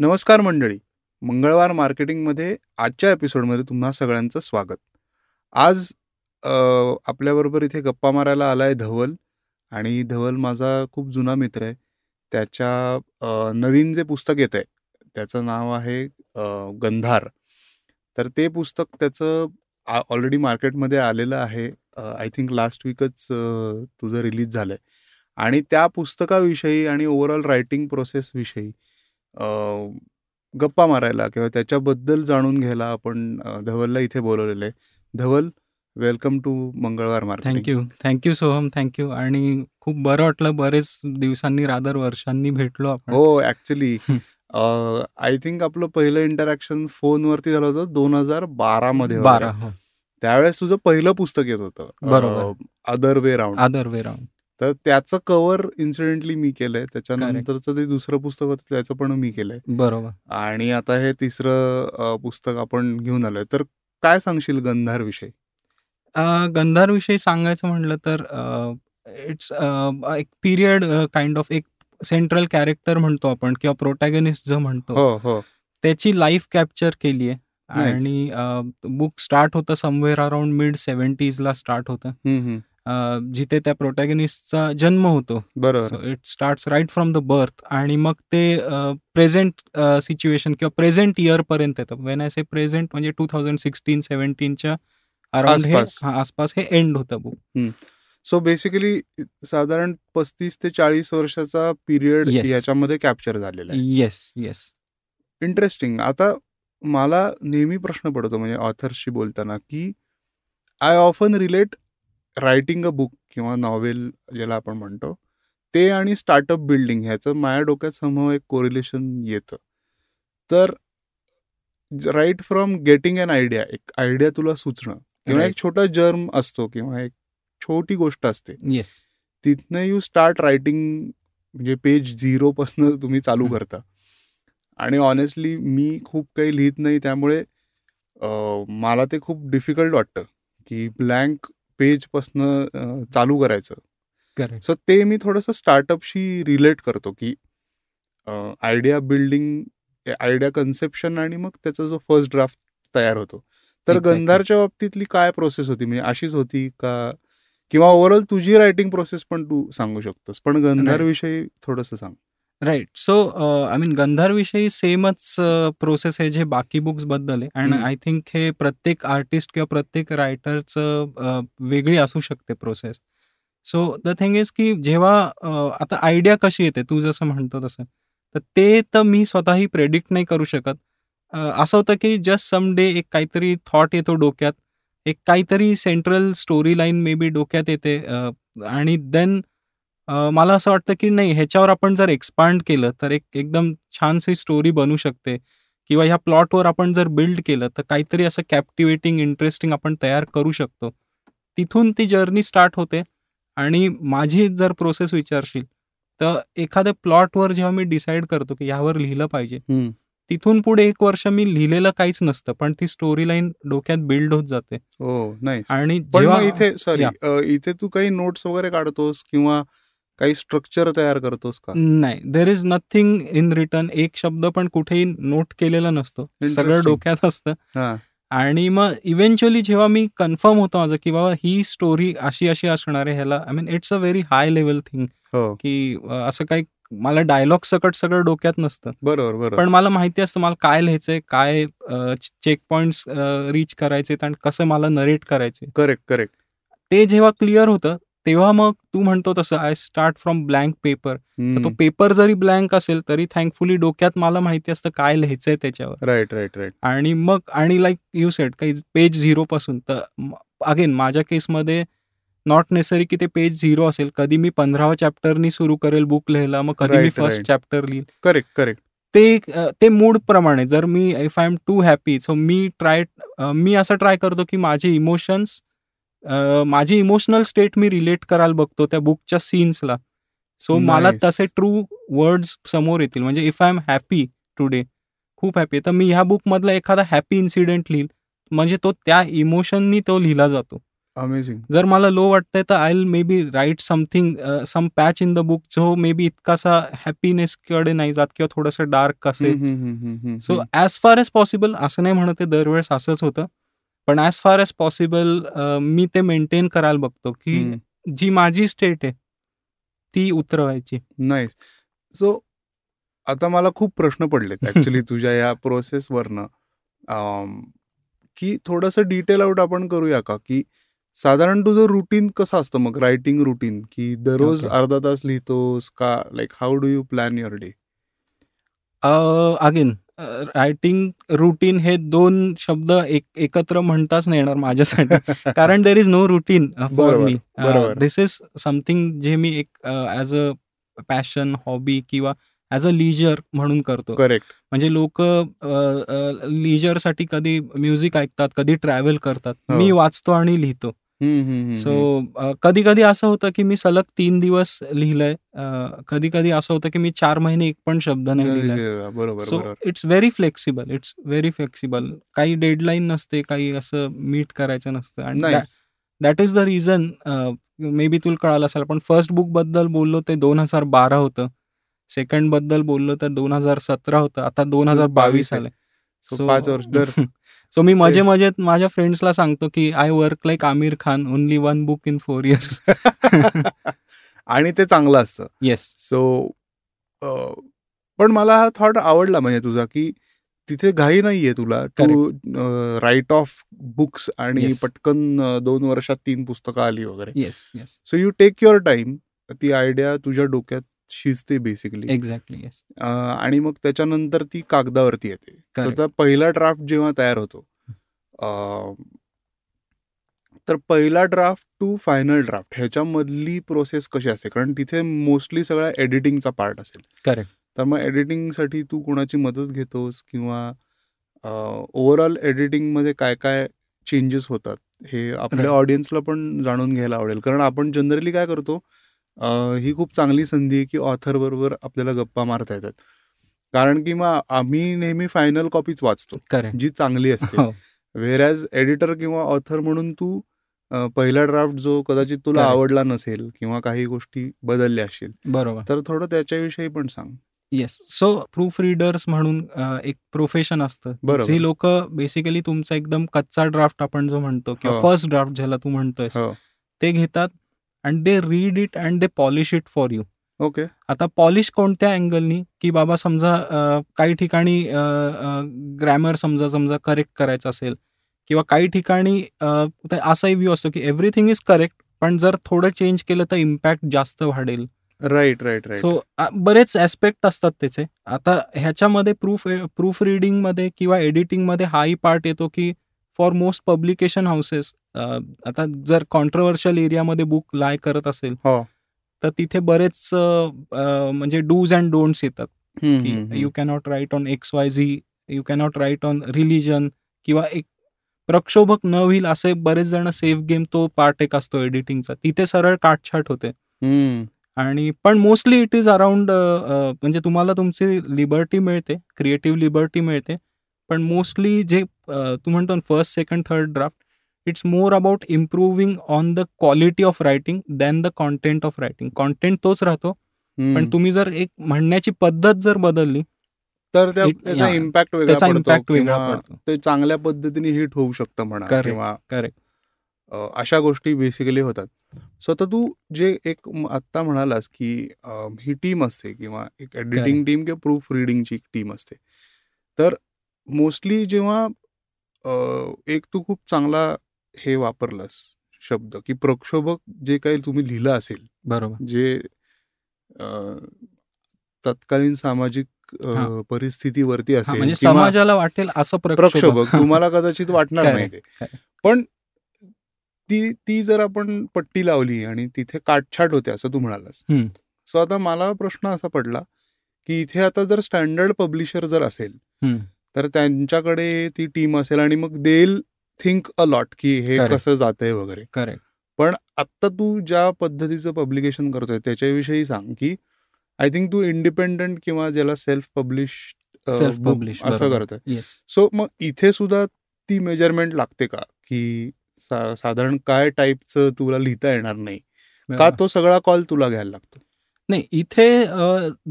नमस्कार मंडळी. मंगळवार मार्केटिंगमध्ये आजच्या एपिसोडमध्ये तुम्हा सगळ्यांचं स्वागत. आज आपल्याबरोबर इथे गप्पा मारायला आला आहे धवल आणि धवल माझा खूप जुना मित्र आहे. त्याच्या नवीन जे पुस्तक येत आहे त्याचं नाव आहे गंधार. तर ते पुस्तक त्याचं ऑलरेडी मार्केटमध्ये आलेलं आहे. आय थिंक लास्ट वीकच तुझं रिलीज झालं आहे आणि त्या पुस्तकाविषयी आणि ओव्हरऑल रायटिंग प्रोसेसविषयी गप्पा मारायला किंवा त्याच्याबद्दल जाणून घ्यायला आपण धवलला इथे बोलवलेलं Dhaval welcome to Mangalwar marketing. Thank you thank you Soham thank you आणि खूप बरं वाटलं बरेच दिवसांनी रादर वर्षांनी भेटलो आपण. हो ऍक्च्युली आय थिंक आपलं पहिलं इंटरॅक्शन फोनवरती झालं होतं दोन हजार बारा मध्ये वगैरे. बारा हो. त्यावेळेस तुझं पहिलं पुस्तक येत होतं. बरोबर. Other way round other way round तर त्याचं कव्हर इन्सिडेंटली मी केलंय. त्याच्यानंतरचं ते दुसरं पुस्तक होतं त्याचं पण मी केलंय. बरोबर. आणि आता हे तिसरं पुस्तक आपण घेऊन आलोय. तर काय सांगशील गंधार विषयी? गंधार विषयी सांगायचं म्हटलं तर इट्स एक पिरियड काइंड ऑफ एक सेंट्रल कॅरेक्टर म्हणतो आपण किंवा प्रोटॅगनिस्ट जो म्हणतो. हो हो. त्याची लाईफ कॅप्चर केली आहे. आणि बुक स्टार्ट होतं समवेअर अराउंड मिड सेव्हन्टीजला स्टार्ट होतं. जिथे त्या प्रोटॅगनिस्टचा जन्म होतो. बरोबर. It starts right from the birth आणि मग ते प्रेझेंट सिच्युएशन किंवा प्रेझेंट इयर पर्यंत येतं. वेन आय से प्रेझेंट म्हणजे टू थाउजंड सिक्स्टीन सेव्हन्टीनच्या अराउंड हे आसपास. हा, एंड होतं बुक. सो बेसिकली साधारण पस्तीस ते चाळीस वर्षाचा पिरियड. याच्यामध्ये कॅप्चर झालेला आहे. येस येस इंटरेस्टिंग आता मला नेहमी प्रश्न पडतो म्हणजे ऑथर्सशी बोलताना की I often relate writing a book किंवा नॉवेल ज्याला आपण म्हणतो ते आणि स्टार्टअप बिल्डिंग ह्याचं माझ्या डोक्यात समोर एक कोरिलेशन येतं तर right from getting an idea एक आयडिया तुला सुचणं किंवा एक. छोटा जर्म असतो किंवा एक छोटी गोष्ट असते येस तिथनं यू स्टार्ट रायटिंग म्हणजे पेज झिरो पासन तुम्ही चालू. करता आणि ऑनेस्टली मी खूप काही लिहित नाही त्यामुळे मला ते खूप डिफिकल्ट वाटतं की ब्लँक पेजपासनं चालू करायचं. सो ते मी थोडंसं स्टार्टअपशी रिलेट करतो की आयडिया बिल्डिंग आयडिया कन्सेप्शन आणि मग त्याचा जो फर्स्ट ड्राफ्ट तयार होतो. तर Exactly. गंधारच्या बाबतीतली काय प्रोसेस होती? म्हणजे अशीच होती का? किंवा ओव्हरऑल तुझी रायटिंग प्रोसेस पण तू सांगू शकतोस. पण गंधार. विषयी थोडस सांग. Right so I mean Gandhar विषयी सेमच प्रोसेस आहे जे बाकी बुक्सबद्दल आहे. अँड. आय थिंक हे प्रत्येक आर्टिस्ट किंवा प्रत्येक रायटरचं वेगळी असू शकते process so the thing is की जेव्हा अ, आता आयडिया कशी येते? तू जसं म्हणतो तसं. तर ते तर मी स्वतःही प्रेडिक्ट नाही करू शकत. अ, असं होतं की जस्ट सम डे एक काहीतरी थॉट येतो डोक्यात. एक काहीतरी central story line maybe डोक्यात येते. आणि देन अ, मला असं वाटतं की नाही ह्याच्यावर आपण जर एक्सपांड केलं तर एक एकदम छानशी स्टोरी बनू शकते. किंवा ह्या प्लॉटवर आपण जर बिल्ड केलं तर काहीतरी असं कॅप्टिवेटिंग इंटरेस्टिंग आपण तयार करू शकतो. तिथून ती जर्नी स्टार्ट होते. आणि माझी जर प्रोसेस विचारशील तर एखाद्या प्लॉटवर जेव्हा मी डिसाईड करतो की ह्यावर लिहिलं पाहिजे. तिथून पुढे एक वर्ष मी लिहिलेलं काहीच नसतं पण ती स्टोरी लाईन डोक्यात बिल्ड होत जाते. हो नाही आणि पण जेव्हा मग इथे सॉरी. इथे तू काही नोट्स वगैरे काढतोस किंवा काही स्ट्रक्चर तयार करतोस का? नाही. There is nothing in return एक शब्द पण कुठेही नोट केलेला नसतो. सगळं. डोक्यात असतं. आणि मग इव्हेंच्युअली जेव्हा मी कन्फर्म होतो माझं की बाबा ही स्टोरी अशी अशी असणार आहे ह्याला I mean it's a very high level thing की असं काही मला डायलॉग सकट सगळं डोक्यात नसतं. बरोबर बरोबर. पण मला माहिती असतं मला काय लिहायचंय काय चेक पॉइंट्स रीच करायचे आणि कसं मला नरेट करायचे करेक्ट करेक्ट ते जेव्हा क्लिअर होतं तेव्हा मग तू म्हणतो तसं I start from blank paper तो पेपर जरी ब्लँक असेल तरी थँकफुली डोक्यात मला माहिती असतं काय लिहायचंय त्याच्यावर. राईट राईट राईट आणि मग आणि लाईक यू सेट काही पेज झिरो पासून तर अगेन माझ्या केसमध्ये नॉट नेसरी की ते पेज झिरो असेल. कधी मी पंधरावा चॅप्टरनी सुरू करेल बुक लिहायला मग कधी मी फर्स्ट. चॅप्टर लिहिल. करेक्ट करेक्ट ते ते मूड प्रमाणे जर मी if I am too happy so me try मी असं ट्राय करतो की माझे इमोशन्स माझी इमोशनल स्टेट मी रिलेट करायला बघतो त्या बुकच्या सीन्सला सो मला. तसे ट्रू वर्ड्स समोर येतील. म्हणजे if I am happy today खूप हॅपी तर मी ह्या बुकमधला एखादा हॅपी इन्सिडेंट लिहिल. म्हणजे तो त्या इमोशननी तो लिहिला जातो. अमेझिंग जर मला लो वाटतंय तर I may be write something some patch in the book जो मे बी इतकासा हॅपीनेस कडे नाही जात किंवा थोडंसं डार्क असेल. So as far as possible असं नाही म्हणत दरवेळेस असंच होतं. पण ॲज फार एज पॉसिबल मी ते मेंटेन करायला बघतो की जी माझी स्टेट आहे ती उतरवायची. नाही सो आता मला खूप प्रश्न पडलेत ऍक्च्युली तुझ्या या प्रोसेसवरनं की थोडंसं डिटेल आउट आपण करूया का? की साधारण तुझं रुटीन कसं असतं मग? रायटिंग रुटीन की दररोज अर्धा तास लिहितोस का? Like how do you plan your day again writing routine हे दोन शब्द एक एकत्र म्हणताच नाही येणार माझ्यासाठी. कारण there is no routine for me this is something जे मी एक ॲज अ पॅशन हॉबी किंवा ॲज अ लिजर म्हणून करतो. करेक्ट म्हणजे लोक लिजरसाठी कधी म्युझिक ऐकतात कधी ट्रॅव्हल करतात. हो. मी वाचतो आणि लिहितो. सो कधी कधी असं होतं की मी सलग तीन दिवस लिहिलंय. कधी कधी असं होतं की मी चार महिने एक पण शब्द नाही लिहिलाय. So it's very flexible it's very flexible काही डेडलाईन नसते काही असं मीट करायचं नसतं. आणि that is the reason maybe तुला कळालं असेल पण फर्स्ट बुकबद्दल बोललो ते दोन हजार बारा होतं. सेकंडबद्दल बोललो तर दोन हजार सतरा होतं. आता दोन हजार बावीस आलंय. सो पाच वर्ष दर सो मी मजे मजेत माझ्या फ्रेंड्सला सांगतो की I work like Aamir Khan only one book in four years आणि ते चांगलं असतं. येस सो पण मला हा थॉट आवडला म्हणजे तुझा की तिथे घाई नाहीये तुला. टू राईट ऑफ बुक्स आणि पटकन दोन वर्षात तीन पुस्तकं आली वगैरे. Yes yes so you take your time ती आयडिया तुझ्या डोक्यात शिजते बेसिकली एक्झॅक्टली आणि मग त्याच्यानंतर ती कागदावरती येते. तर पहिला ड्राफ्ट जेव्हा तयार होतो तर पहिला ड्राफ्ट टू फायनल ड्राफ्ट ह्याच्यामधली प्रोसेस कशी असते? कारण तिथे मोस्टली सगळा एडिटिंगचा पार्ट असेल. करेक्ट तर मग एडिटिंगसाठी तू कोणाची मदत घेतोस? किंवा ओव्हरऑल एडिटिंगमध्ये काय काय चेंजेस होतात? हे आपल्या ऑडियन्सला पण जाणून घ्यायला आवडेल. कारण आपण जनरली काय करतो? ही खूप चांगली संधी आहे की ऑथर बरोबर आपल्याला गप्पा मारता येतात. कारण की मग आम्ही नेहमी फायनल कॉपीच वाचतो जी चांगली असते. वेर ॲज एडिटर किंवा ऑथर म्हणून तू पहिला ड्राफ्ट जो कदाचित तुला आवडला नसेल किंवा काही गोष्टी बदलल्या असतील बरोबर. तर थोडं त्याच्याविषयी पण सांग. येस सो प्रूफ रीडर्स म्हणून एक प्रोफेशन असतं. जे लोक बेसिकली तुमचा एकदम कच्चा ड्राफ्ट आपण जो म्हणतो किंवा फर्स्ट ड्राफ्ट ज्याला तू म्हणतोय ते घेतात. And they read it and they polish it for you okay आता पॉलिश कोणत्या अँगलनी की बाबा समजा काही ठिकाणी ग्रॅमर समजा समजा करेक्ट करायचं असेल किंवा काही ठिकाणी असाही व्ह्यू असतो की एव्हरीथिंग इज करेक्ट पण जर थोडं चेंज केलं तर इम्पॅक्ट जास्त वाढेल. राईट राईट राईट सो बरेच ऍस्पेक्ट असतात त्याचे. आता ह्याच्यामध्ये प्रूफ प्रूफ रिडिंगमध्ये किंवा एडिटिंगमध्ये हाही पार्ट येतो की फॉर मोस्ट पब्लिकेशन हाऊसेस आता जर कॉन्ट्रोवर्शियल एरियामध्ये बुक लाय करत असेल हो. तर तिथे बरेच म्हणजे डूज अँड डोंट्स येतात. You cannot write on X Y Z you cannot write on religion किंवा एक प्रक्षोभक न होईल असे बरेच जण सेफ गेम तो पार्ट एक असतो एडिटिंगचा तिथे सरळ काटछाट होते. आणि पण मोस्टली इट इज अराउंड म्हणजे तुम्हाला तुमची लिबर्टी मिळते क्रिएटिव्ह लिबर्टी मिळते. पण मोस्टली जे तू म्हणतो first second third draft it's more about improving on the quality of writing than the content of writing content तोच राहतो. पण तुम्ही जर एक म्हणण्याची पद्धत जर बदलली तर त्याचा इम्पॅक्ट त्याचा इम्पॅक्ट वेगळा पडतो. ते चांगल्या पद्धतीने हिट होऊ शकतं म्हणा किंवा करेक्ट अशा गोष्टी बेसिकली होतात. सो तू जे एक आत्ता म्हणालास की ही टीम असते किंवा एक एडिटिंग टीम किंवा प्रूफ रिडिंगची एक टीम असते. तर मोस्टली जेव्हा एक तू खूप चांगला हे वापरलास शब्द की प्रक्षोभक जे काही तुम्ही लिहिलं असेल बरोबर. जे तत्कालीन सामाजिक परिस्थितीवरती असेल म्हणजे समाजाला वाटेल असं प्रक्षोभक. तुम्हाला कदाचित वाटणार नाही ते. पण ती ती जर आपण पट्टी लावली आणि तिथे काटछाट होते असं तू म्हणालास. सो आता मला प्रश्न असा पडला की इथे आता जर स्टँडर्ड पब्लिशर जर असेल तर त्यांच्याकडे ती टीम असेल आणि मग देल थिंक अ लॉट की हे कसं जातंय वगैरे. करेक्ट पण आत्ता तू ज्या पद्धतीचं पब्लिकेशन करतोय त्याच्याविषयी सांग की आय थिंक तू इंडिपेंडंट किंवा ज्याला सेल्फ पब्लिश पब्लिश असं करतोय. सो मग इथे सुद्धा ती मेजरमेंट लागते का? की साधारण काय टाईपचं तुला लिहिता येणार नाही? का. तो सगळा कॉल तुला घ्यायला लागतो? नाही इथे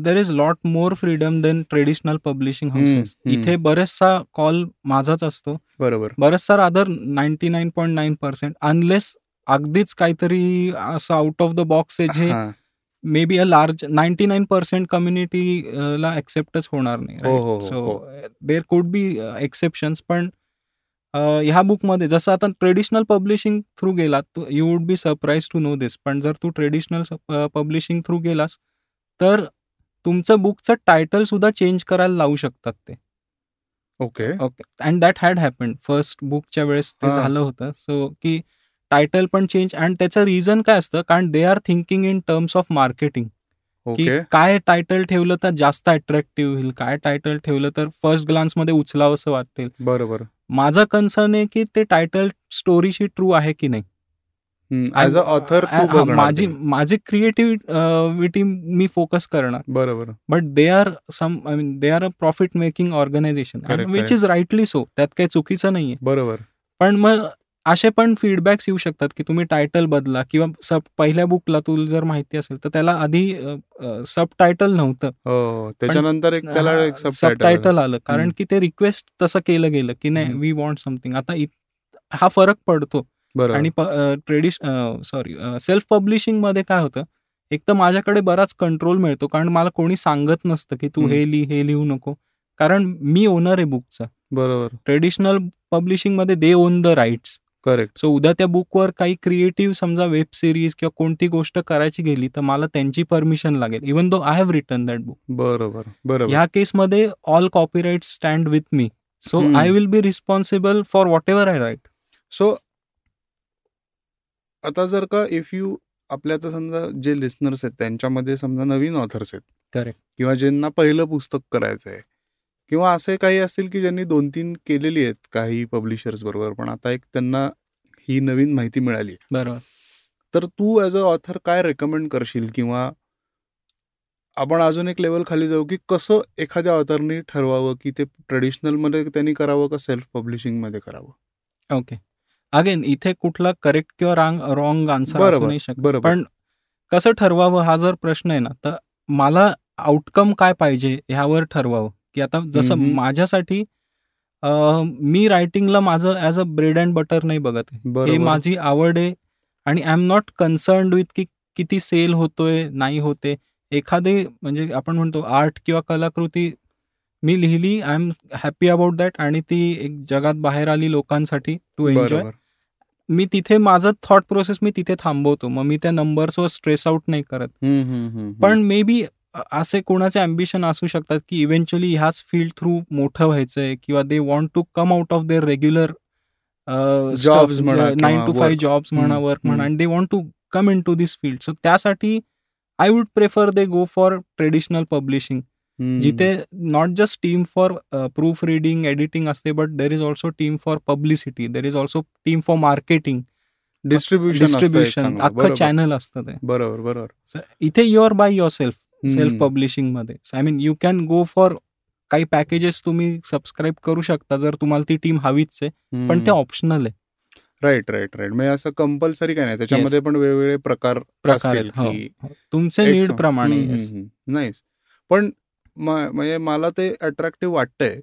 there is lot more freedom than traditional publishing houses. इथे बरेचसा कॉल माझाच असतो बरोबर बरेचसा rather ninety nine point nine percent unless अगदीच काहीतरी असं आउट ऑफ द बॉक्स आहे जे. Maybe a large ninety nine percent कम्युनिटीला एक्सेप्टच होणार नाही so. There could be exceptions पण ह्या बुकमध्ये जसं आता ट्रेडिशनल पब्लिशिंग थ्रू गेलात you would be surprise to know this पण जर तू ट्रेडिशनल पब्लिशिंग थ्रू गेलास तर तुमचं बुकचं टायटल सुद्धा चेंज करायला लावू शकतात ते. Okay. Okay. And that had happen first बुकच्या वेळेस ते. झालं होतं. सो की टायटल पण चेंज अँड त्याचं रिझन काय असतं? कारण they are thinking in terms of marketing काय टायटल ठेवलं तर जास्त अट्रॅक्टिव्ह होईल? काय टायटल ठेवलं तर फर्स्ट ग्लान्समध्ये उचलावंसं वाटेल? बरोबर. माझं कन्सर्न आहे की ते टायटल स्टोरीशी ट्रू आहे की नाही. ऍज अ ऑथर माझी. माझी क्रिएटिव्हिटी मी फोकस करणार. बरोबर. But they are some I mean they are a profit making organisation which. Is rightly so त्यात काही चुकीचं नाहीये. बरोबर. पण मग असे पण फीडबॅक्स येऊ शकतात की तुम्ही टायटल बदला किंवा सब पहिल्या बुकला तुला जर माहिती असेल तर त्याला आधी सब टायटल नव्हतं. हो त्याच्यानंतर एक त्याला सब टायटल आलं. कारण. की ते रिक्वेस्ट तसं केलं गेलं की नाही. वी वॉन्ट समथिंग आता हा फरक पडतो. आणि ट्रेडिश सॉरी सेल्फ पब्लिशिंगमध्ये काय होतं एक तर माझ्याकडे बराच कंट्रोल मिळतो. कारण मला कोणी सांगत नसतं की तू. हे लिह हे लिहू नको. कारण मी ओनर आहे बुकचा बरोबर. Traditional पब्लिशिंगमध्ये they own the rights correct so उद्या त्या बुकवर काही क्रिएटिव्ह समजा वेब सिरीज किंवा कोणती गोष्ट करायची गेली तर मला त्यांची परमिशन लागेल. Even though I have return that book बरोबर बरोबर. ह्या केसमध्ये all copyright stand with me so. I will be responsible for whatever I write so आता जर का इफ यू आपल्या आता समजा जे लिस्नर्स आहेत त्यांच्यामध्ये समजा नवीन ऑथर्स आहेत. Correct. किंवा ज्यांना पहिलं पुस्तक करायचं आहे किंवा असे काही असतील की ज्यांनी दोन तीन केलेली आहेत काही पब्लिशर्स बरोबर पण आता एक त्यांना ही नवीन माहिती मिळाली बरोबर. तर तू ॲज अ ऑथर काय रेकमेंड करशील? किंवा आपण अजून एक लेवल खाली जाऊ की कसं एखाद्या ऑथरनी ठरवावं की ते ट्रेडिशनलमध्ये त्यांनी करावं का सेल्फ पब्लिशिंगमध्ये करावं? ओके अगेन इथे कुठला करेक्ट किंवा रांग रॉंग आन्सर नाही शकत. बरोबर. पण कसं ठरवावं हा जर प्रश्न आहे ना तर मला आउटकम काय पाहिजे ह्यावर ठरवावं. की आता जसं. माझ्यासाठी मी रायटिंगला माझं as a bread and butter नाही बघत हे माझी आवड आहे आणि I am not concerned with की किती सेल होतोय नाही होते. एखादे म्हणजे आपण म्हणतो आर्ट किंवा कलाकृती मी लिहिली I am happy about that आणि ती एक जगात बाहेर आली लोकांसाठी टू एन्जॉय मी तिथे माझं थॉट प्रोसेस मी तिथे थांबवतो. मग मी त्या नंबर्सवर स्ट्रेस आउट नाही करत. पण मे बी असे कोणाचे अम्बिशन असू शकतात की इव्हेंच्युअली ह्याच फील्ड थ्रू मोठं व्हायचंय किंवा they want to come out of their regular Jobs म्हणा नाईन टू फाईव्ह. जॉब्स म्हणा वर्क म्हणा. And they want to come into this field so त्यासाठी I would prefer they go for traditional publishing. जिथे not just team for proofreading editing असते but there is also team for publicity there is also team for marketing distribution distribution. अख्खं channel असतं ते बरोबर बरोबर इथे you are by yourself self. पब्लिशिंगमध्ये. I mean you can go for काही packages तुम्ही subscribe करू शकता जर तुम्हाला ती टीम हवीच आहे पण ते. ऑप्शनल आहे. राईट राईट राईट म्हणजे असं कंपल्सरी काय नाही. त्याच्यामध्ये पण वेगवेगळे प्रकार प्रकार हो, हो. तुमचे नीड प्रमाणे. नाहीच पण म्हणजे मला ते अट्रॅक्टिव्ह वाटतंय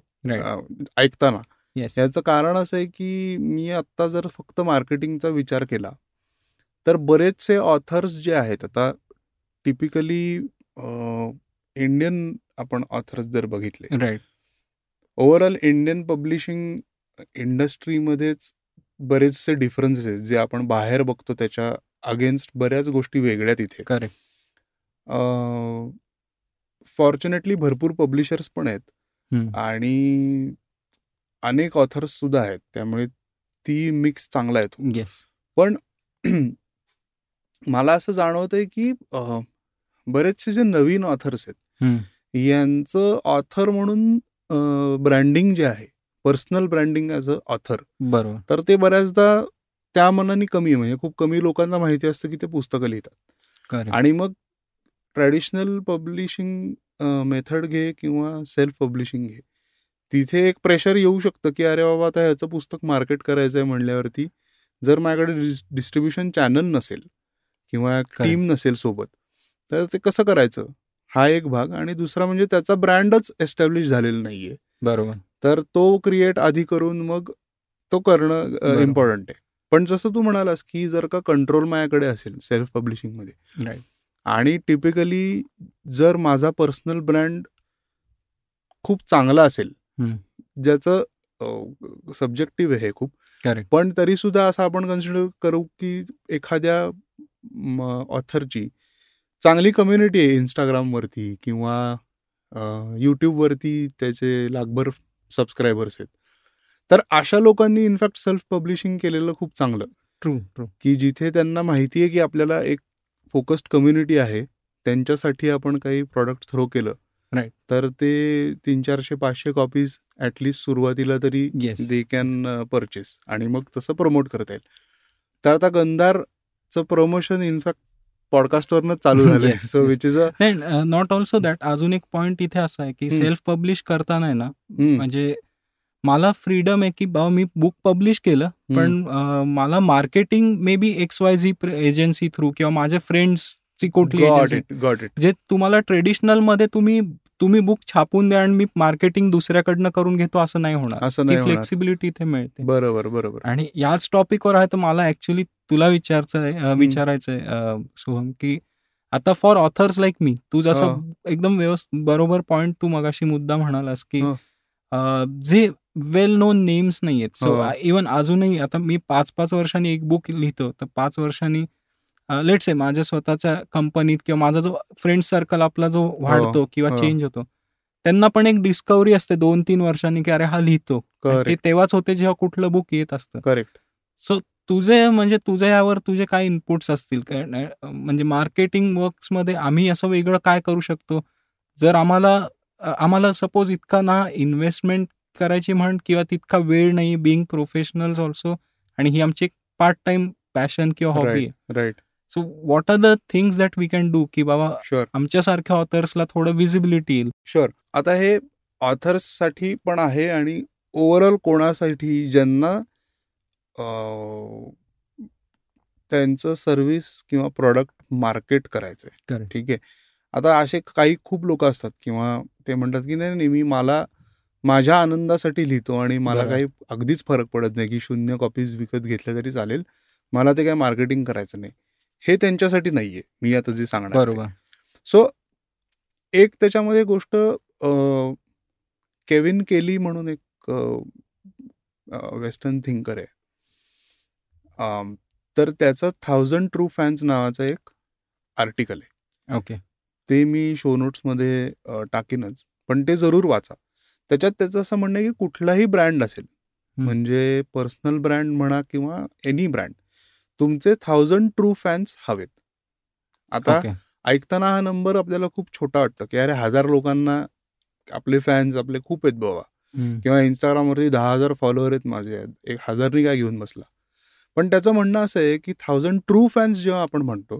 ऐकताना. याचं कारण असं आहे की मी आत्ता जर फक्त मार्केटिंगचा विचार केला तर बरेचसे ऑथर्स जे आहेत आता टिपिकली इंडियन आपण ऑथर्स जर बघितले. राईट ओव्हरऑल इंडियन पब्लिशिंग इंडस्ट्रीमध्येच बरेचसे डिफरन्सेस आहेत. जे आपण बाहेर बघतो त्याच्या अगेन्स्ट बऱ्याच गोष्टी वेगळ्या तिथे. करेक्ट फॉर्च्युनेटली भरपूर पब्लिशर्स पण आहेत. आणि अनेक ऑथर्स सुद्धा आहेत. त्यामुळे ती मिक्स चांगला येतो. येस पण मला असं जाणवतंय की बरेचसे जे नवीन ऑथर्स आहेत यांचं ऑथर म्हणून ब्रँडिंग जे आहे personal branding as a author बरोबर. तर ते बऱ्याचदा त्या मनाने कमी म्हणजे खूप कमी लोकांना माहिती असतं की ते पुस्तकं लिहितात. आणि मग ट्रॅडिशनल पब्लिशिंग मेथड घे किंवा सेल्फ पब्लिशिंग घे तिथे एक प्रेशर येऊ शकतं की अरे बाबा आता ह्याचं पुस्तक मार्केट करायचं आहे म्हणल्यावरती जर माझ्याकडे डिस्ट्रीब्युशन चॅनल नसेल किंवा टीम नसेल सोबत तर ते कसं करायचं? हा एक भाग आणि दुसरा म्हणजे त्याचा ब्रँडच एस्टॅब्लिश झालेला नाहीये. बरोबर. तर तो क्रिएट आधी करून मग तो करणं इम्पॉर्टंट आहे. पण जसं तू म्हणालास की जर का कंट्रोल माझ्याकडे असेल सेल्फ पब्लिशिंगमध्ये आणि टिपिकली जर माझा पर्सनल ब्रँड खूप चांगला असेल ज्याचं सब्जेक्टिव्ह आहे खूप पण तरी सुद्धा असं आपण कन्सिडर करू की एखाद्या ऑथरची चांगली कम्युनिटी आहे इंस्टाग्रामवरती किंवा यूट्यूबवरती त्याचे लाखभर सबस्क्रायबर्स आहेत. तर अशा लोकांनी इनफॅक्ट सेल्फ पब्लिशिंग केलेलं खूप चांगलं. ट्रू ट्रू की जिथे त्यांना माहिती आहे की आपल्याला एक फोकस्ड कम्युनिटी आहे त्यांच्यासाठी आपण काही प्रॉडक्ट थ्रो केलं राईट तर ते तीन चारशे पाचशे कॉपीज ऍटलिस्ट सुरुवातीला तरी दे कॅन परचेस आणि मग तसं प्रमोट करता येईल. तर आता गंधारचं प्रमोशन इनफॅक्ट पॉडकास्टवरनं चालू झालंय. So which is a not also that अजून एक पॉइंट इथे असा आहे की सेल्फ पब्लिश करताना ना म्हणजे मला फ्रीडम आहे की बाबा मी बुक पब्लिश केलं पण मला marketing maybe X Y Z agency through किंवा माझ्या फ्रेंड्सची कुठली जे तुम्हाला ट्रेडिशनलमध्ये तुम्ही तुम्ही बुक छापून द्या आणि मी मार्केटिंग दुसऱ्याकडनं करून घेतो असं नाही होणार. असं नाही फ्लेक्सिबिलिटी इथे मिळते. बरोबर बरोबर. आणि याच टॉपिकवर आहे तर मला ऍक्च्युली तुला विचारायचं विचारायचंय सोहम की आता फॉर ऑथर्स लाईक मी तू जसं एकदम व्यवस्थित बरोबर पॉइंट तू मगाशी मुद्दा म्हणालास की जे वेल नोन नेम्स नाही आहेत सो इवन अजूनही आता मी पाच पाच वर्षांनी एक बुक लिहितो तर पाच वर्षांनी लेट्स आहे माझ्या स्वतःच्या कंपनीत किंवा माझा जो फ्रेंड सर्कल आपला जो वाढतो किंवा चेंज होतो त्यांना पण एक डिस्कवरी असते दोन तीन वर्षांनी की अरे हा लिहितो. ते तेव्हाच होते जेव्हा कुठलं बुक येत असतं. करेक्ट सो तुझे म्हणजे तुझ्या यावर तुझे काय इनपुट्स असतील? म्हणजे मार्केटिंग वर्क्समध्ये आम्ही असं वेगळं काय करू शकतो? जर आम्हाला आम्हाला सपोज इतका ना इन्व्हेस्टमेंट करायची म्हण किंवा तितका वेळ नाही बिंग प्रोफेशनल्स ऑल्सो आणि ही आमची एक पार्ट टाइम पॅशन किंवा हॉबी आहे. Right so what are the things that we can do की बाबा शुअर आमच्यासारख्या ऑथर्सला थोडं विजिबिलिटी येईल शुअर आता हे ऑथर्ससाठी पण आहे आणि ओव्हरऑल कोणासाठी ज्यांना त्यांचं सर्व्हिस किंवा प्रॉडक्ट मार्केट करायचंय ठीक आहे आता असे काही खूप लोक असतात किंवा ते म्हणतात की नाही नाही मी मला माझ्या आनंदासाठी लिहितो आणि मला काही अगदीच फरक पडत नाही की शून्य कॉपीज विकत घेतल्या तरी चालेल मला ते काही मार्केटिंग करायचं नाही हे त्यांच्यासाठी नाहीये मी आता जे सांगणार बरोबर. सो एक त्याच्यामध्ये गोष्ट केविन केली म्हणून एक वेस्टर्न थिंकर आहे. तर त्याचं थाउजंड ट्रू फॅन्स नावाचं एक आर्टिकल आहे. ओके. ते मी शो नोट्समध्ये टाकीनच पण ते जरूर वाचा. त्याच्यात त्याचं असं म्हणणं की कुठलाही ब्रँड असेल म्हणजे पर्सनल ब्रँड म्हणा किंवा एनी ब्रँड तुमचे थाउजंड ट्रू फॅन्स हवेत. आता ऐकताना हा नंबर आपल्याला खूप छोटा वाटतं की अरे हजार लोकांना आपले फॅन्स आपले खूप आहेत बाबा. किंवा इंस्टाग्रामवरती दहा हजार फॉलोअर आहेत माझे एक हजारनी काय घेऊन बसला. पण त्याचं म्हणणं असं आहे की थाउजंड ट्रू फॅन्स जेव्हा आपण म्हणतो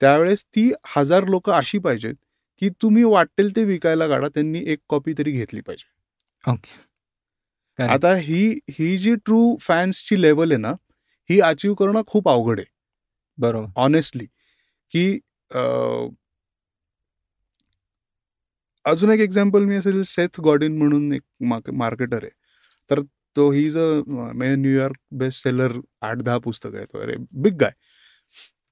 त्यावेळेस ती हजार लोक अशी पाहिजेत की तुम्ही वाटेल ते विकायला काढा त्यांनी एक कॉपी तरी घेतली पाहिजे. ओके आता ही ही जी ट्रू फॅन्सची लेवल आहे ना ही अचीव करणं खूप अवघड आहे. बरोबर. ऑनेस्टली की अजून एक एक्झाम्पल मी असेल सेथ गॉडिन म्हणून एक मार्केटर आहे. तर तो ही ज म्हणजे न्यूयॉर्क बेस्ट सेलर आठ दहा पुस्तकं आहेत अरे बिग गाय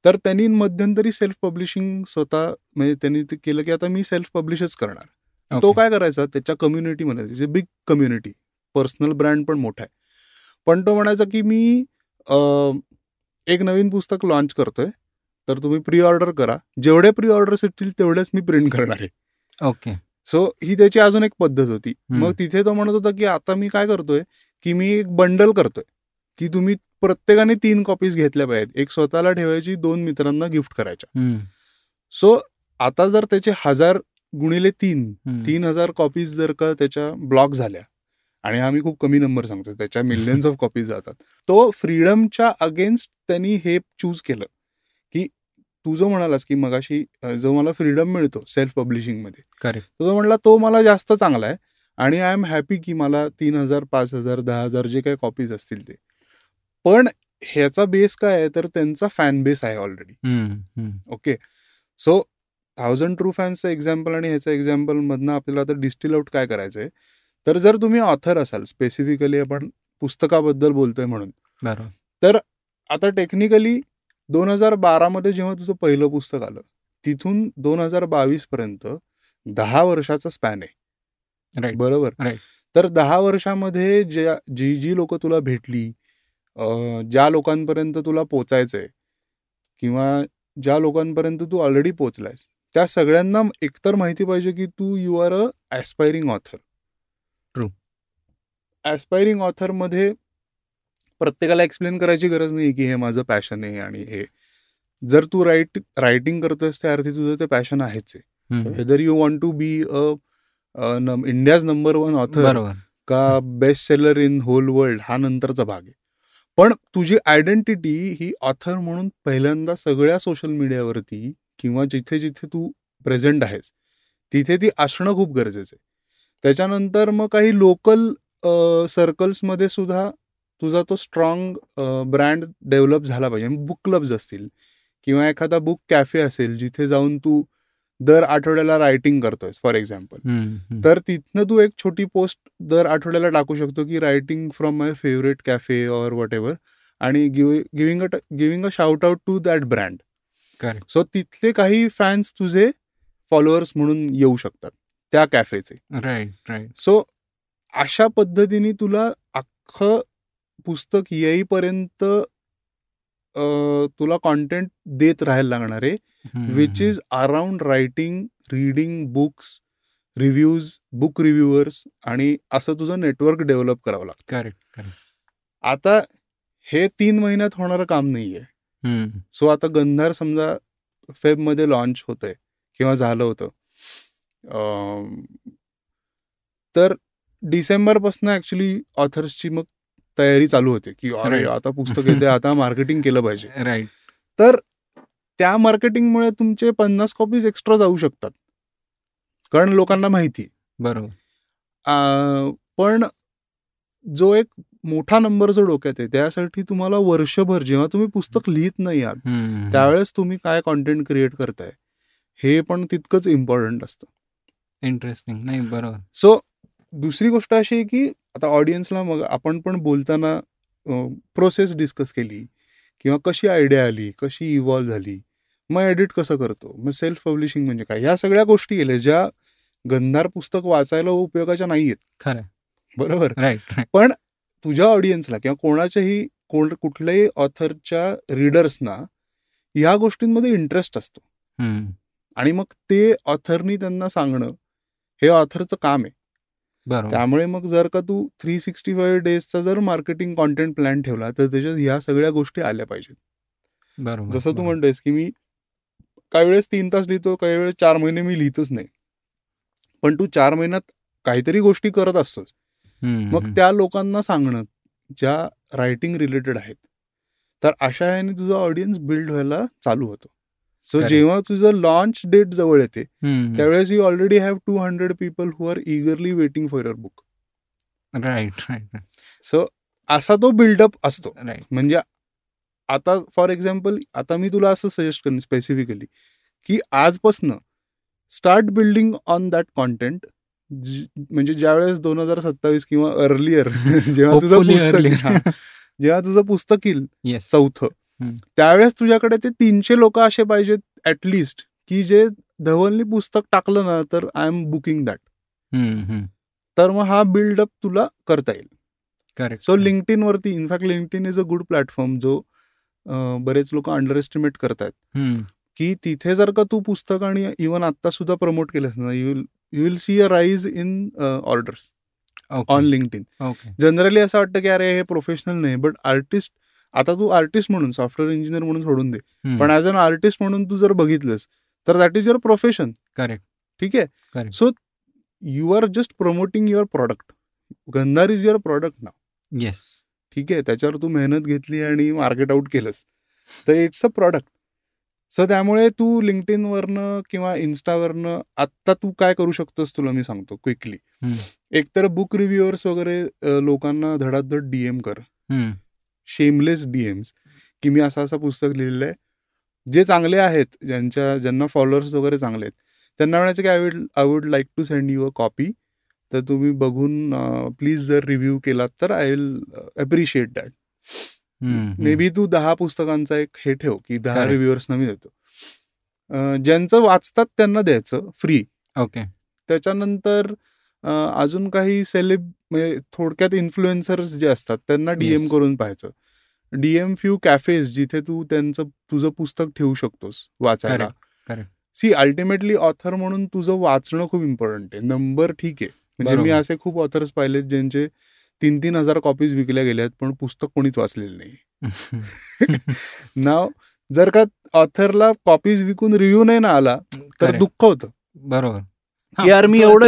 तर त्यांनी मध्यंतरी सेल्फ पब्लिशिंग स्वतः म्हणजे त्यांनी ते केलं की आता मी सेल्फ पब्लिशच करणार. तो काय करायचा? त्याच्या कम्युनिटीमध्ये बिग कम्युनिटी पर्सनल ब्रँड पण मोठा आहे. पण तो म्हणायचा की मी एक नवीन पुस्तक लॉन्च करतोय. तर तुम्ही प्री ऑर्डर करा. जेवढे प्री ऑर्डर्स येतील तेवढेच मी प्रिंट करणार आहे. ओके सो ही त्याची अजून एक पद्धत होती. मग तिथे तो म्हणत होता की आता मी काय करतोय की मी एक बंडल करतोय की तुम्ही प्रत्येकाने तीन कॉपीज घेतल्या पाहिजेत. एक स्वतःला ठेवायची दोन मित्रांना गिफ्ट करायच्या. सो आता जर त्याचे हजार गुणिले तीन तीन हजार कॉपीज जर का त्याच्या ब्लॉक झाल्या आणि आम्ही खूप कमी नंबर सांगतो त्याच्या मिलियन्स ऑफ कॉपीज जातात. तो फ्रीडमच्या अगेन्स्ट त्यांनी हे चूज केलं की तू जो म्हणालास की मगाशी जो मला फ्रीडम मिळतो सेल्फ पब्लिशिंगमध्ये तो म्हणला तो मला जास्त चांगला आहे आणि आय एम हॅपी की मला तीन हजार पाच हजार दहा हजार जे काही कॉपीज असतील ते. पण ह्याचा बेस काय आहे? तर त्यांचा फॅन बेस आहे already. Okay so thousand true फॅन्सचं example आणि ह्याचं एक्झाम्पल मधनं आपल्याला आता डिस्टिल आउट काय करायचंय? तर जर तुम्ही ऑथर असाल स्पेसिफिकली आपण पुस्तकाबद्दल बोलतोय म्हणून बरोबर आता टेक्निकली दोन हजार बारामध्ये जेव्हा तुझं पहिलं पुस्तक आलं तिथून दोन हजार बावीस पर्यंत दहा वर्षाचा स्पॅन आहे बरोबर Right. तर दहा वर्षामध्ये ज्या जी जी लोक तुला भेटली ज्या लोकांपर्यंत तुला पोचायचंय किंवा ज्या लोकांपर्यंत तू ऑलरेडी पोचलायस त्या सगळ्यांना एकतर माहिती पाहिजे की तू you are a aspiring author. Aspiring ऑथरमध्ये प्रत्येकाला एक्सप्लेन करायची गरज नाही की हे माझं पॅशन आहे आणि हे. जर तू राईट रायटिंग करतोयस त्या अर्थी तुझं ते पॅशन आहेच आहे. Whether you want to be a India's number one author का best seller in whole world हा नंतरचा भाग आहे. पण तुझी आयडेंटिटी ही ऑथर म्हणून पहिल्यांदा सगळ्या सोशल मीडियावरती किंवा जिथे जिथे तू प्रेझेंट आहेस तिथे ती असणं खूप गरजेचं आहे. त्याच्यानंतर मग काही लोकल सर्कल्समध्ये सुद्धा तुझा तो स्ट्रॉंग ब्रँड डेव्हलप झाला पाहिजे. बुक क्लब्स असतील किंवा एखादा बुक कॅफे असेल जिथे जाऊन तू दर आठवड्याला रायटिंग करतोयस फॉर एक्झाम्पल. तर तिथनं तू एक छोटी पोस्ट दर आठवड्याला टाकू शकतो की writing from my favourite cafe or whatever आणि giving a giving a shout out to that brand. So तिथले काही फॅन्स तुझे फॉलोअर्स म्हणून येऊ शकतात त्या कॅफेचे राईट राईट सो अशा पद्धतीने तुला अख्खं पुस्तक येईपर्यंत तुला कॉन्टेंट देत राहायला लागणार आहे which is around writing reading books reviews book reviewers आणि असं तुझं नेटवर्क डेव्हलप करावं लागतं. करेक्ट आता हे तीन महिन्यात होणारं काम नाहीये. सो आता गंधार समजा फेबमध्ये लॉन्च होतंय किंवा झालं होतं. तर डिसेंबरपासून ऍक्च्युली ऑथर्सची मग तयारी चालू होते की अरे Right. आता पुस्तक येते आता मार्केटिंग केलं पाहिजे. राईट तर त्या मार्केटिंगमुळे तुमचे पन्नास कॉपीज एक्स्ट्रा जाऊ शकतात. कारण लोकांना माहिती आहे. बरोबर. पण जो एक मोठा नंबर जो डोक्यात आहे त्यासाठी तुम्हाला वर्षभर जेव्हा तुम्ही पुस्तक लिहित नाही आहात त्यावेळेस तुम्ही काय कॉन्टेंट क्रिएट करताय हे पण तितकंच इम्पॉर्टंट असतं. इंटरेस्टिंग नाही बरोबर. सो दुसरी गोष्ट अशी आहे की आता ऑडियन्सला मग आपण पण बोलताना प्रोसेस डिस्कस केली किंवा कशी आयडिया आली कशी इव्हॉल्व्ह झाली मग एडिट कसं करतो मग सेल्फ पब्लिशिंग म्हणजे काय? ह्या सगळ्या गोष्टी केल्या ज्या गंधार पुस्तक वाचायला उपयोगाच्या नाही आहेत खरं. बरोबर? पण तुझ्या ऑडियन्सला किंवा कोणाच्याही कोण कुठल्याही ऑथरच्या रीडर्सना ह्या गोष्टींमध्ये इंटरेस्ट असतो. आणि मग ते ऑथरनी त्यांना सांगणं हे ऑथरचं काम आहे. त्यामुळे मग जर का तू थ्री सिक्स्टी फाईव्ह डेजचा जर मार्केटिंग कॉन्टेंट प्लॅन ठेवला तर त्याच्यात ह्या सगळ्या गोष्टी आल्या पाहिजेत. बरोबर जसं तू. म्हणतोयस की मी काही वेळेस तीन तास लिहितो काही वेळेस चार महिने मी लिहितच नाही. पण तू चार महिन्यात काहीतरी गोष्टी करत असतोस. मग. त्या लोकांना सांगणं ज्या रायटिंग रिलेटेड आहेत तर अशा ह्याने तुझा ऑडियन्स बिल्ड व्हायला चालू होतो. सो. जेव्हा तुझं लॉन्च डेट जवळ येते त्यावेळेस you already have two hundred people who are eagerly waiting for your book right right so असा तो बिल्डअप असतो. म्हणजे आता फॉर एक्झाम्पल आता मी तुला असं सजेस्ट करेन स्पेसिफिकली की आजपासनं start building on that content म्हणजे ज्यावेळेस दोन हजार सत्तावीस किंवा अर्लियर जेव्हा तुझं पुस्तक जेव्हा तुझं पुस्तक येईल चौथं. त्यावेळेस तुझ्याकडे ते तीनशे लोक असे पाहिजेत ऍटलिस्ट की जे धवलनी पुस्तक टाकलं ना तर आय एम बुकिंग दॅट तर मग हा बिल्डअप तुला करता येईल. करेक्ट सो लिंक्डइन वरती in fact LinkedIn is a good platform जो बरेच लोक अंडर एस्टिमेट करतायत की तिथे जर का तू पुस्तक आणि इवन आता सुद्धा प्रमोट केलंस ना you will you will see a rise in orders on LinkedIn okay generally असं वाटतं की अरे हे प्रोफेशनल नाही बट आर्टिस्ट आता तू आर्टिस्ट म्हणून सॉफ्टवेअर इंजिनियर म्हणून सोडून दे. पण ॲज अन आर्टिस्ट म्हणून तू जर बघितलंस तर that is your profession correct ठीक आहे. So you are just promoting your product Gandhar is your product ना येस ठीक आहे? त्याच्यावर तू मेहनत घेतली आणि मार्केट आउट केलंस. तर इट्स अ प्रॉडक्ट सो त्यामुळे तू लिंक्डइनवरनं किंवा इन्स्टावरनं आत्ता तू काय करू शकतोस तुला मी सांगतो क्विकली एकतर बुक रिव्ह्युअर्स वगैरे लोकांना धडाधड डीएम कर. शेमलेस डीएम्स की मी असं असं पुस्तक लिहिलेलं आहे. जे चांगले आहेत ज्यांच्या ज्यांना फॉलोअर्स वगैरे चांगले आहेत त्यांना म्हणायचं की I would I would like to send you a copy तर तुम्ही बघून प्लीज जर रिव्ह्यू केलात तर I will appreciate that maybe तू दहा पुस्तकांचा एक हे ठेव की दहा. रिव्ह्युअर्सना मी देतो. ज्यांचं वाचतात त्यांना द्यायचं फ्री ओके त्याच्यानंतर अजून काही सेलिब म्हणजे थोडक्यात इन्फ्लुएन्सर्स जे असतात त्यांना डीएम Yes. करून पाहायचं डीएम फ्यू कॅफेज जिथे तू त्यांचं तुझं पुस्तक ठेवू शकतोस वाचायला. सी अल्टिमेटली ऑथर म्हणून तुझं वाचणं खूप इम्पॉर्टंट आहे नंबर ठीक आहे म्हणजे मी. असे खूप ऑथर्स पाहिलेत ज्यांचे तीन तीन हजार कॉपीज विकल्या गेल्या आहेत पण पुस्तक कोणीच वाचलेलं नाही नाव जर का ऑथरला कॉपीज विकून रिव्ह्यू नाही ना आला तर. दुःख होतं बरोबर यार, मी एवढं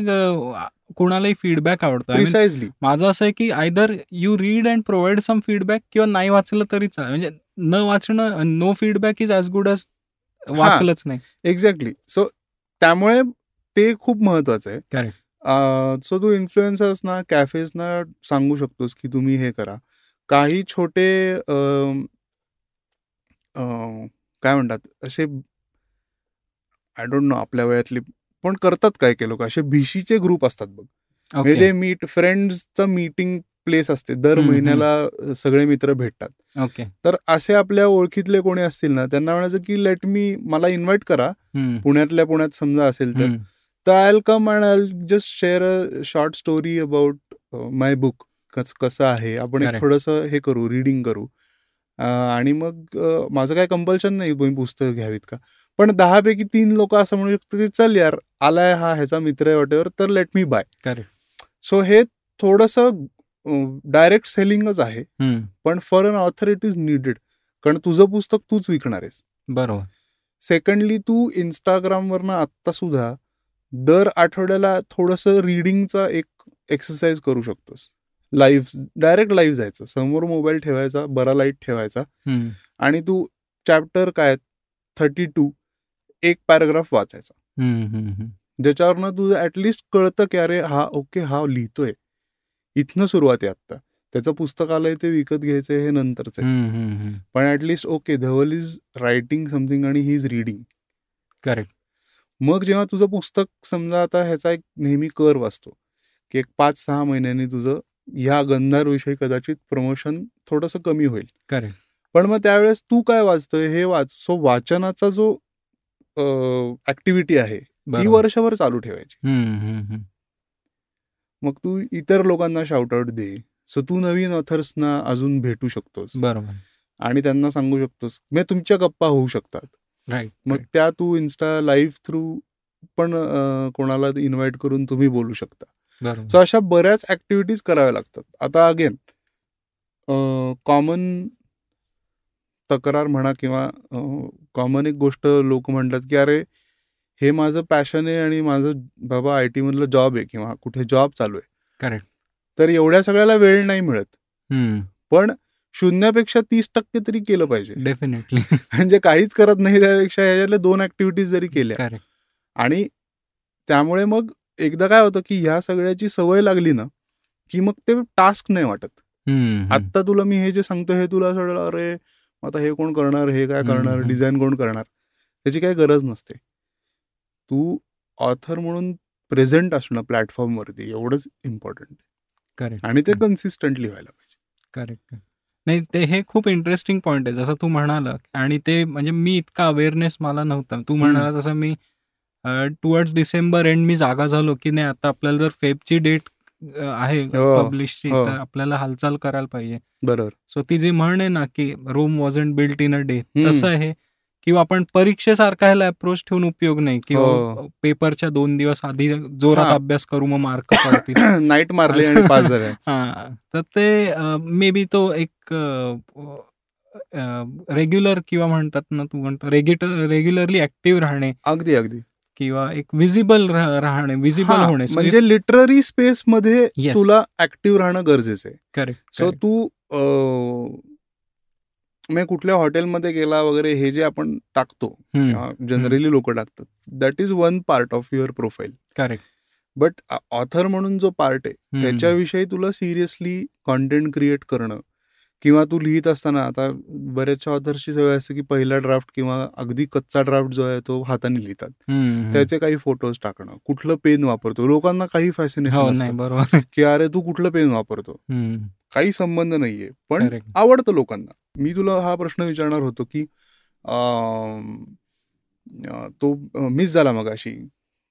अ, कोणालाही फीडबॅक आवडतो. प्रिसाइजली माझं असं आहे की either you read and provide some feedback किंवा नाही वाचलं तरी चालेल. म्हणजे न वाचणं no feedback is as good as वाचलंच नाही. एक्झॅक्टली सो त्यामुळे ते खूप महत्वाचं आहे. सो तू इन्फ्लुएन्सर्सना कॅफेजना सांगू शकतोस की तुम्ही हे करा. काही छोटे काय म्हणतात असे आय डोंट नो आपल्या वयातले पण करतात काय काय लोक? असे भिशीचे ग्रुप असतात बघ. म्हणजे ते मीट फ्रेंड्सचं मीटिंग प्लेस असते दर. महिन्याला सगळे मित्र भेटतात. ओके तर असे आपल्या ओळखीतले कोणी असतील ना त्यांना म्हणायचं की लेट मी मला इन्व्हाइट करा. पुण्यातल्या पुण्यात समजा असेल तर. I come and I just share a short story about my book कस आहे? आपण. थोडंसं हे करू रिडिंग करू. आणि मग माझं काय कंपल्शन नाही तुम्ही पुस्तकं घ्यावीत का. पण दहापैकी तीन लोक असं म्हणू शकतो की चल यार आलाय हा ह्याचा मित्र आहे वॉटेवर तर लेट मी बाय. सो हे थोडंसं डायरेक्ट सेलिंगच आहे. पण for an author it is needed कारण तुझं पुस्तक तूच विकणार आहेस. बरोबर. सेकंडली तू इंस्टाग्रामवरनं आत्ता सुद्धा दर आठवड्याला थोडंसं रिडिंगचा एक एक्सरसाइज करू शकतोस. लाईव्ह डायरेक्ट लाईव्ह जायचं. समोर मोबाईल ठेवायचा बरा लाइट ठेवायचा. आणि तू चॅप्टर काय थर्टी टू एक पॅराग्राफ वाचायचा. ज्याच्यावरनं तुझं ॲटलिस्ट कळतं की अरे हा ओके हा लिहितोय. इथनं सुरुवात आहे आत्ता. त्याचं पुस्तक आलंय ते विकत घ्यायचं हे नंतरच आहे. पण at least okay Dhaval is writing something आणि ही इज रिडिंग करेक्ट मग जेव्हा तुझं पुस्तक समजा आता ह्याचा एक नेहमी कर वाचतो की एक पाच सहा महिन्यांनी तुझं ह्या गंधारविषयी कदाचित प्रमोशन थोडंसं कमी होईल. करेक्ट. पण मग त्यावेळेस तू काय वाचतोय? हे वाच. सो वाचनाचा जो ऍक्टिव्हिटी आहे ती वर्षभर चालू ठेवायची. मग तू इतर लोकांना शाउटआउट दे. सो तू नवीन ऑथर्सना अजून भेटू शकतोस. बरोबर. आणि त्यांना सांगू शकतोस. म्हणजे तुमच्या गप्पा होऊ शकतात. मग त्या तू इन्स्टा लाईव्ह थ्रू पण कोणाला इन्व्हाइट करून तुम्ही बोलू शकता. सो अशा बऱ्याच ऍक्टिव्हिटीज कराव्या लागतात. आता अगेन कॉमन तक्रार म्हणा किंवा कॉमन एक गोष्ट लोक म्हणतात की अरे हे माझं पॅशन आहे आणि माझं बाबा आय टी मधलं जॉब आहे किंवा कुठे जॉब चालू आहे. करेक्ट तर एवढ्या सगळ्याला वेळ नाही मिळत. पण शून्यापेक्षा तीस टक्के तरी केलं पाहिजे. डेफिनेटली म्हणजे काहीच करत नाही त्यापेक्षा ह्याच्यातल्या दोन ऍक्टिव्हिटीज जरी केल्या. आणि त्यामुळे मग एकदा काय होतं की ह्या सगळ्याची सवय लागली ना की मग ते टास्क नाही वाटत. आत्ता तुला मी हे जे सांगतो हे तुला असं अरे आता हे कोण करणार हे काय करणार. डिझाईन कोण करणार त्याची काही गरज नसते. तू ऑथर म्हणून प्रेझेंट असणं प्लॅटफॉर्मवरती एवढंच इम्पॉर्टंट करेक्ट आणि ते कन्सिस्टंटली व्हायला पाहिजे. करेक्ट नाही ते हे खूप इंटरेस्टिंग पॉइंट आहे. जसं तू म्हणाला आणि ते म्हणजे मी इतका अवेअरनेस मला नव्हता. तू म्हणाला तसं मी टुवर्ड्स डिसेंबर एंड मी जागा झालो की नाही आता आपल्याला जर फेबची डेट आहे हो, पब्लिशची हो. तर आपल्याला हालचाल करायला पाहिजे. बरोबर. सो ती जी म्हण आहे ना की Rome wasn't built in a day. तसं आहे. किंवा आपण परीक्षेसारखा ह्याला अप्रोच ठेवून उपयोग नाही. हो. किंवा पेपरच्या दोन दिवस आधी जोरात हा. अभ्यास करू मग मार्क पडतील. नाईट मारले आणि पास झाले. हा. तर ते मे बी तो एक रेग्युलर किंवा म्हणतात ना तू म्हणतो रेग्युलर रेग्युलरली ऍक्टिव्ह राहणे. अगदी अगदी. किंवा एक विजिबल राहणे विजिबल होणे. म्हणजे लिटररी स्पेस मध्ये. तुला ऍक्टिव्ह राहणं गरजेचं आहे. करेक्ट सो तू म्हणजे कुठल्या हॉटेलमध्ये गेला वगैरे हे जे आपण टाकतो जनरली लोक टाकतात that is one part of your profile correct but author म्हणून जो पार्ट आहे त्याच्याविषयी तुला सिरियसली कॉन्टेंट क्रिएट करणं किंवा तू लिहित असताना आता बऱ्याचशा ऑथर्सची सवय असते की पहिला ड्राफ्ट किंवा अगदी कच्चा ड्राफ्ट जो आहे तो हाताने लिहितात. त्याचे काही फोटोज टाकणं कुठलं पेन वापरतो लोकांना काही. हो फॅसिनेशन नाही बरोबर. की अरे तू कुठलं पेन वापरतो? काही संबंध नाहीये. पण. आवडतं लोकांना. मी तुला हा प्रश्न विचारणार होतो की तो मिस झाला मग अशी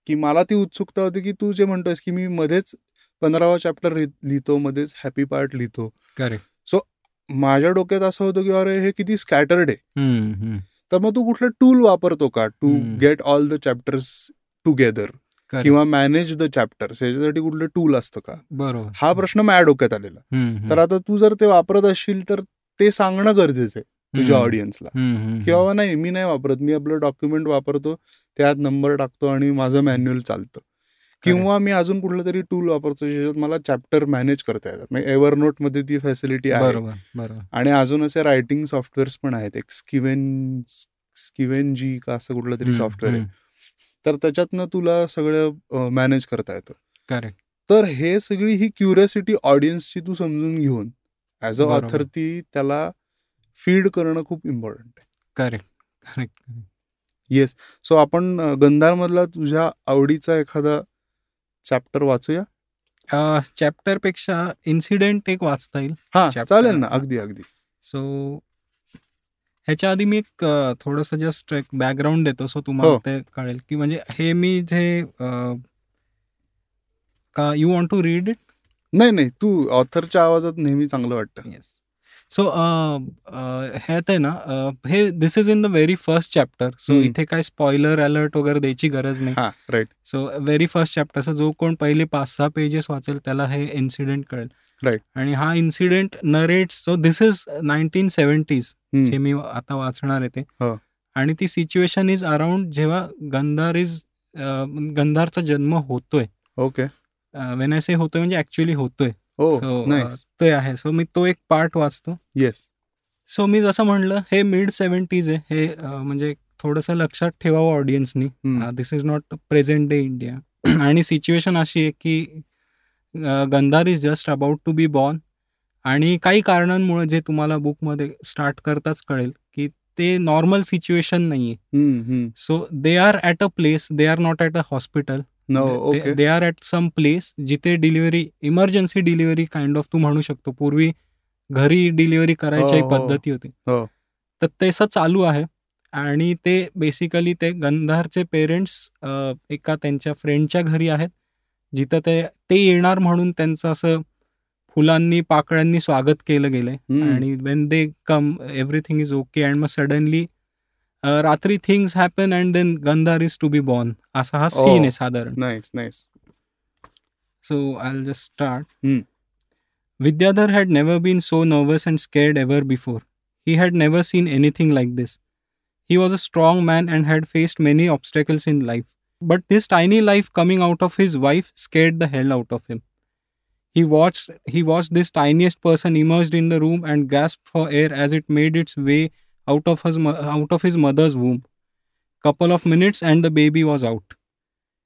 की मला ती उत्सुकता होती की तू जे म्हणतोयस की मी मध्येच पंधरावा चॅप्टर लिहितो मध्येच हॅपी पार्ट लिहितो. Correct. माझ्या डोक्यात असं होतं की अरे हे किती स्कॅटर्ड आहे. तर मग तू कुठलं टूल वापरतो का to. Get all the chapters together. किंवा मॅनेज द चॅप्टर्स याच्यासाठी कुठलं टूल असतं का? बरोबर. हा प्रश्न माझ्या डोक्यात आलेला. तर आता तू जर ते वापरत असशील तर ते सांगणं गरजेचं आहे तुझ्या. ऑडियन्सला हम्म, हम्म, की बाबा नाही मी नाही वापरत. मी आपलं डॉक्युमेंट वापरतो त्यात नंबर टाकतो आणि माझं मॅन्युअल चालतं. किंवा मी अजून कुठलं तरी टूल वापरतो ज्याच्यात मला चॅप्टर मॅनेज करता येतात म्हणजे एव्हरमध्ये ती फॅसिलिटी आहे बरोबर बरोबर आणि अजून असे रायटिंग सॉफ्टवेअर्स पण आहेत एक स्किवेन स्किवेन जी का असं कुठलं तरी सॉफ्टवेअर आहे. तर त्याच्यातनं तुला सगळं मॅनेज करता येतं Correct. तर हे सगळी ही क्युरियोसिटी ऑडियन्सची तू समजून घेऊन ॲज अ. ऑथर ती त्याला फीड करणं खूप इम्पॉर्टंट आहे. Correct. correct. येस सो आपण गंधारमधला तुझ्या आवडीचा एखादा चॅप्टर वाचूया? चॅप्टरपेक्षा इन्सिडेंट एक वाचता येईल. हा. चालेल ना अगदी अगदी. सो ह्याच्या आधी मी एक थोडंसं जस्ट एक बॅकग्राऊंड देतो सो तुम्हाला हो. ते कळेल. की म्हणजे हे मी जे का you want to read it नाही नाही तू ऑथरच्या आवाजात नेहमी चांगलं वाटतं. येस सो ह्यात आहे ना हे this is in the very first chapter so. इथे काय स्पॉइलर अलर्ट वगैरे द्यायची गरज नाही. हा right so very first chapter जो कोण पहिले पाच सहा पेजेस वाचेल त्याला हे इन्सिडेंट कळेल. Right. आणि हा incident narrate so this is nineteen seventies जे मी आता वाचणार आहे ते. हो. आणि ती सिच्युएशन इज अराउंड जेव्हा गंधार इज गंधारचा जन्म होतोय. ओके वेन आय से होतोय म्हणजे ऍक्च्युली होतोय. हो नाईस ते आहे. सो मी तो एक पार्ट वाचतो. येस सो मी जसं म्हणलं हे मिड सेवन्टीज आहे. हे म्हणजे थोडंसं लक्षात ठेवावं ऑडियन्सनी this is not present day India आणि सिच्युएशन अशी आहे की Gandhar is just about to be born आणि काही कारणांमुळे जे तुम्हाला बुकमध्ये स्टार्ट करताच कळेल की ते नॉर्मल सिच्युएशन नाही आहे so they are at a place they are not at a hospital okay they are at some place जिथे delivery emergency delivery kind of तू म्हणू शकतो. पूर्वी घरी डिलिव्हरी करायची एक हो, हो. पद्धती होती. हो. तर तसं चालू आहे. आणि ते बेसिकली ते गंधारचे पेरेंट्स एका त्यांच्या फ्रेंडच्या घरी आहेत. जिथं ते ते येणार म्हणून त्यांचं असं फुलांनी पाकळ्यांनी स्वागत केलं गेलंय. हम्म. आणि when they come everything is okay and मग सडनली रात्री things happen and then Gandhar is to be born असा हा सीन Oh. आहे साधारण nice nice So I'll just start. Hmm. Vidyadhar had never been so nervous and scared ever before. He had never seen anything like this. He was a strong man and had faced many obstacles in life. But this tiny life coming out of his wife scared the hell out of him. He watched he watched this tiniest person emerged in the room and gasped for air as it made its way out of his out of his mother's womb. Couple of minutes and the baby was out.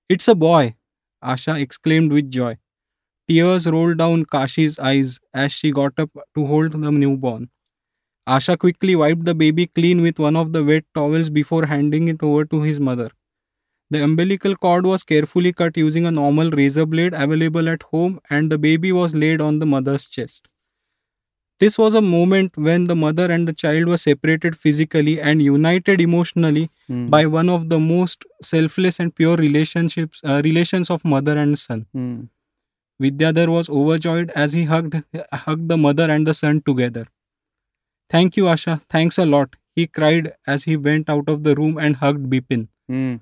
It's a boy, Asha exclaimed with joy. Tears rolled down Kashi's eyes as she got up to hold the newborn. Asha quickly wiped the baby clean with one of the wet towels before handing it over to his mother. The umbilical cord was carefully cut using a normal razor blade available at home, and the baby was laid on the mother's chest. This was a moment when the mother and the child were separated physically and united emotionally mm. by one of the most selfless and pure relationships uh, relations of mother and son. Mm. Vidyadhar was overjoyed as he hugged hugged the mother and the son together. Thank you, Asha. Thanks a lot. He cried as he went out of the room and hugged Bipin. Mm.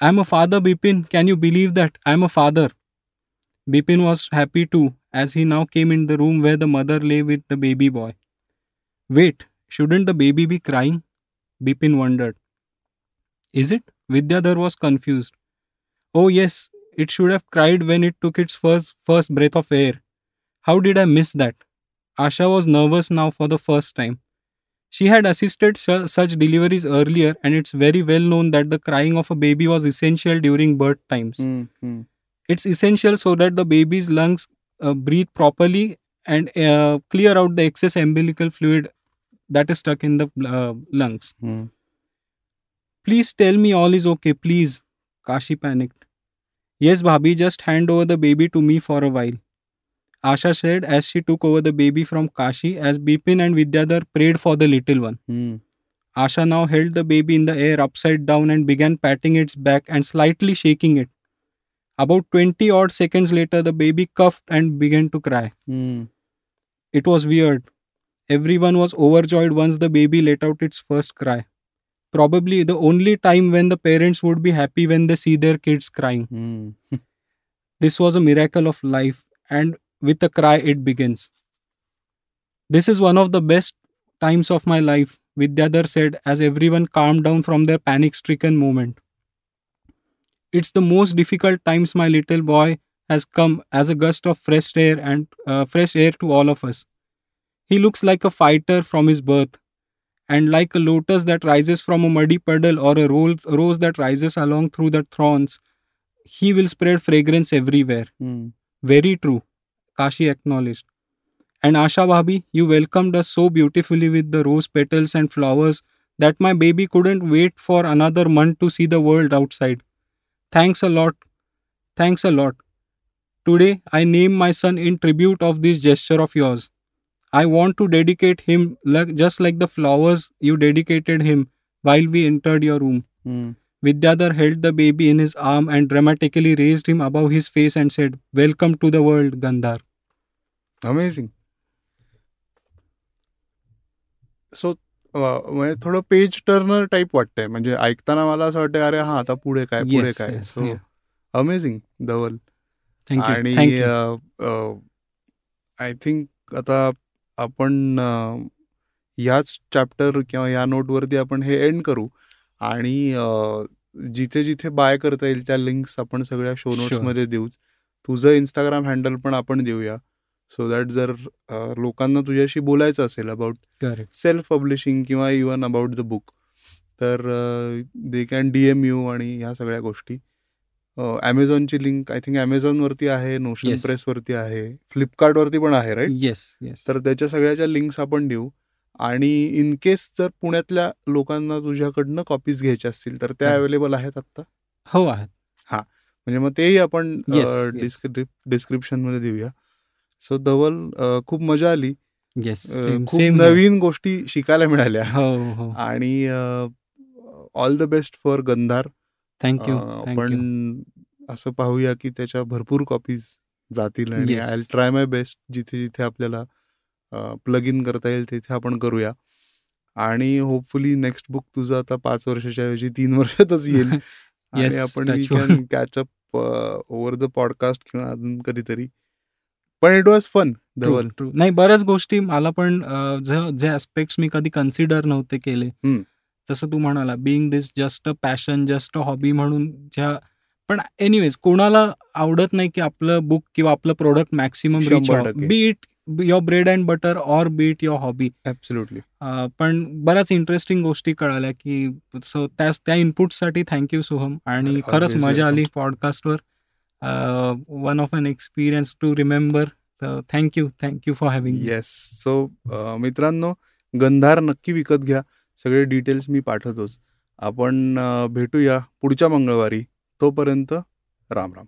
I'm a father, Bipin. Can you believe that? I'm a father. Bipin was happy too as he now came in the room where the mother lay with the baby boy. Wait, shouldn't the baby be crying? Bipin wondered. Is it? Vidyadhar was confused. Oh, yes, it should have cried when it took its first, first breath of air. How did I miss that? Asha was nervous now for the first time. She had assisted su- such deliveries earlier, and it's very well known that the crying of a baby was essential during birth times. Mm-hmm. It's essential so that the baby's lungs uh, breathe properly and uh, clear out the excess umbilical fluid that is stuck in the uh, lungs. Mm. Please tell me all is okay, please. Kashi panicked. Yes, Bhabi, just hand over the baby to me for a while. Asha said as she took over the baby from Kashi as Bipin and Vidyadhar prayed for the little one. Mm. Asha now held the baby in the air upside down and began patting its back and slightly shaking it. About 20 odd seconds later, the baby coughed and began to cry. Mm. It was weird. Everyone was overjoyed once the baby let out its first cry. Probably the only time when the parents would be happy when they see their kids crying. Mm. this was a miracle of life, and with a cry, it begins. This is one of the best times of my life, Vidyadhar said as everyone calmed down from their panic stricken moment. It's the most difficult times my little boy has come as a gust of fresh air and uh, fresh air to all of us. He looks like a fighter from his birth, and like a lotus that rises from a muddy puddle or a rose that rises along through the thorns, he will spread fragrance everywhere. Mm. Very true, Kashi acknowledged. And Asha Bhabi, you welcomed us so beautifully with the rose petals and flowers that my baby couldn't wait for another month to see the world outside. Thanks a lot. Thanks a lot. Today I name my son in tribute of this gesture of yours. I want to dedicate him like, just like the flowers you dedicated him while we entered your room. Mm. Vidyadhar held the baby in his arm and dramatically raised him above his face and said, Welcome to the world, Gandhar. Amazing. So म्हणजे थोडं page Turner type वाटतंय म्हणजे ऐकताना मला असं वाटतं अरे हा आता पुढे काय पुढे काय सो. अमेझिंग धवल. आणि. आय थिंक आता आपण याच चॅप्टर किंवा या नोटवरती आपण हे एंड करू आणि जिथे जिथे बाय करता येईल त्या लिंक्स आपण सगळ्या शो नोट्समध्ये देऊच तुझं इंस्टाग्राम हँडल पण आपण देऊया सो दॅट जर लोकांना तुझ्याशी बोलायचं असेल अबाउट. सेल्फ पब्लिशिंग किंवा इवन अबाउट द बुक तर they can D M you आणि ह्या सगळ्या गोष्टी ॲमेझॉनची लिंक आय थिंक ॲमेझॉनवरती आहे नोशन. प्रेसवरती आहे फ्लिपकार्टवरती पण आहे राईट Yes, yes. तर त्याच्या सगळ्याच्या लिंक्स आपण देऊ आणि इन केस जर पुण्यातल्या लोकांना तुझ्याकडनं कॉपीज घ्यायच्या असतील तर त्या हा. अवेलेबल आहेत आत्ता हो आहेत. म्हणजे मग तेही आपण Yes, yes. डिस्क्रिप डिस्क्रिप्शनमध्ये देऊया सो धवल खूप मजा आली. Same, खूप. नवीन गोष्टी शिकायला मिळाल्या. हो हो. आणि all the best for Gandhar thank you आपण असं पाहूया की त्याच्या भरपूर कॉपीज जातील आणि. आय ट्राय माय बेस्ट जिथे जिथे आपल्याला प्लग इन करता येईल तिथे आपण करूया. आणि होपफुली नेक्स्ट बुक तुझं आता पाच वर्षाच्या ऐवजी तीन वर्षातच येईल. आणि आपण we touch wood. Can catch up over the podcast किंवा अजून कधीतरी. पण it was fun Dhaval true नाही बऱ्याच गोष्टी मला पण ज- ऍस्पेक्ट्स मी कधी कन्सिडर नव्हते केले. जसं तू म्हणाला being this just a passion just a hobby म्हणून ज्या पण एनिवेज कोणाला आवडत नाही की आपलं बुक किंवा आपलं प्रोडक्ट मॅक्सिमम रीच शंभर टक्के. Be it your bread and butter or be it your hobby absolutely पण बऱ्याच इंटरेस्टिंग गोष्टी कळाल्या की सो त्या इनपुटसाठी थँक्यू सोहम आणि खरंच मजा आली welcome. पॉडकास्टवर one of thank experience to remember thank you thank you me. Yes. So so मित्रांनो गंधार नक्की विकत घ्या सगळे डिटेल्स मी पाठवतोच आपण uh, भेटूया पुढच्या मंगळवारी तोपर्यंत राम राम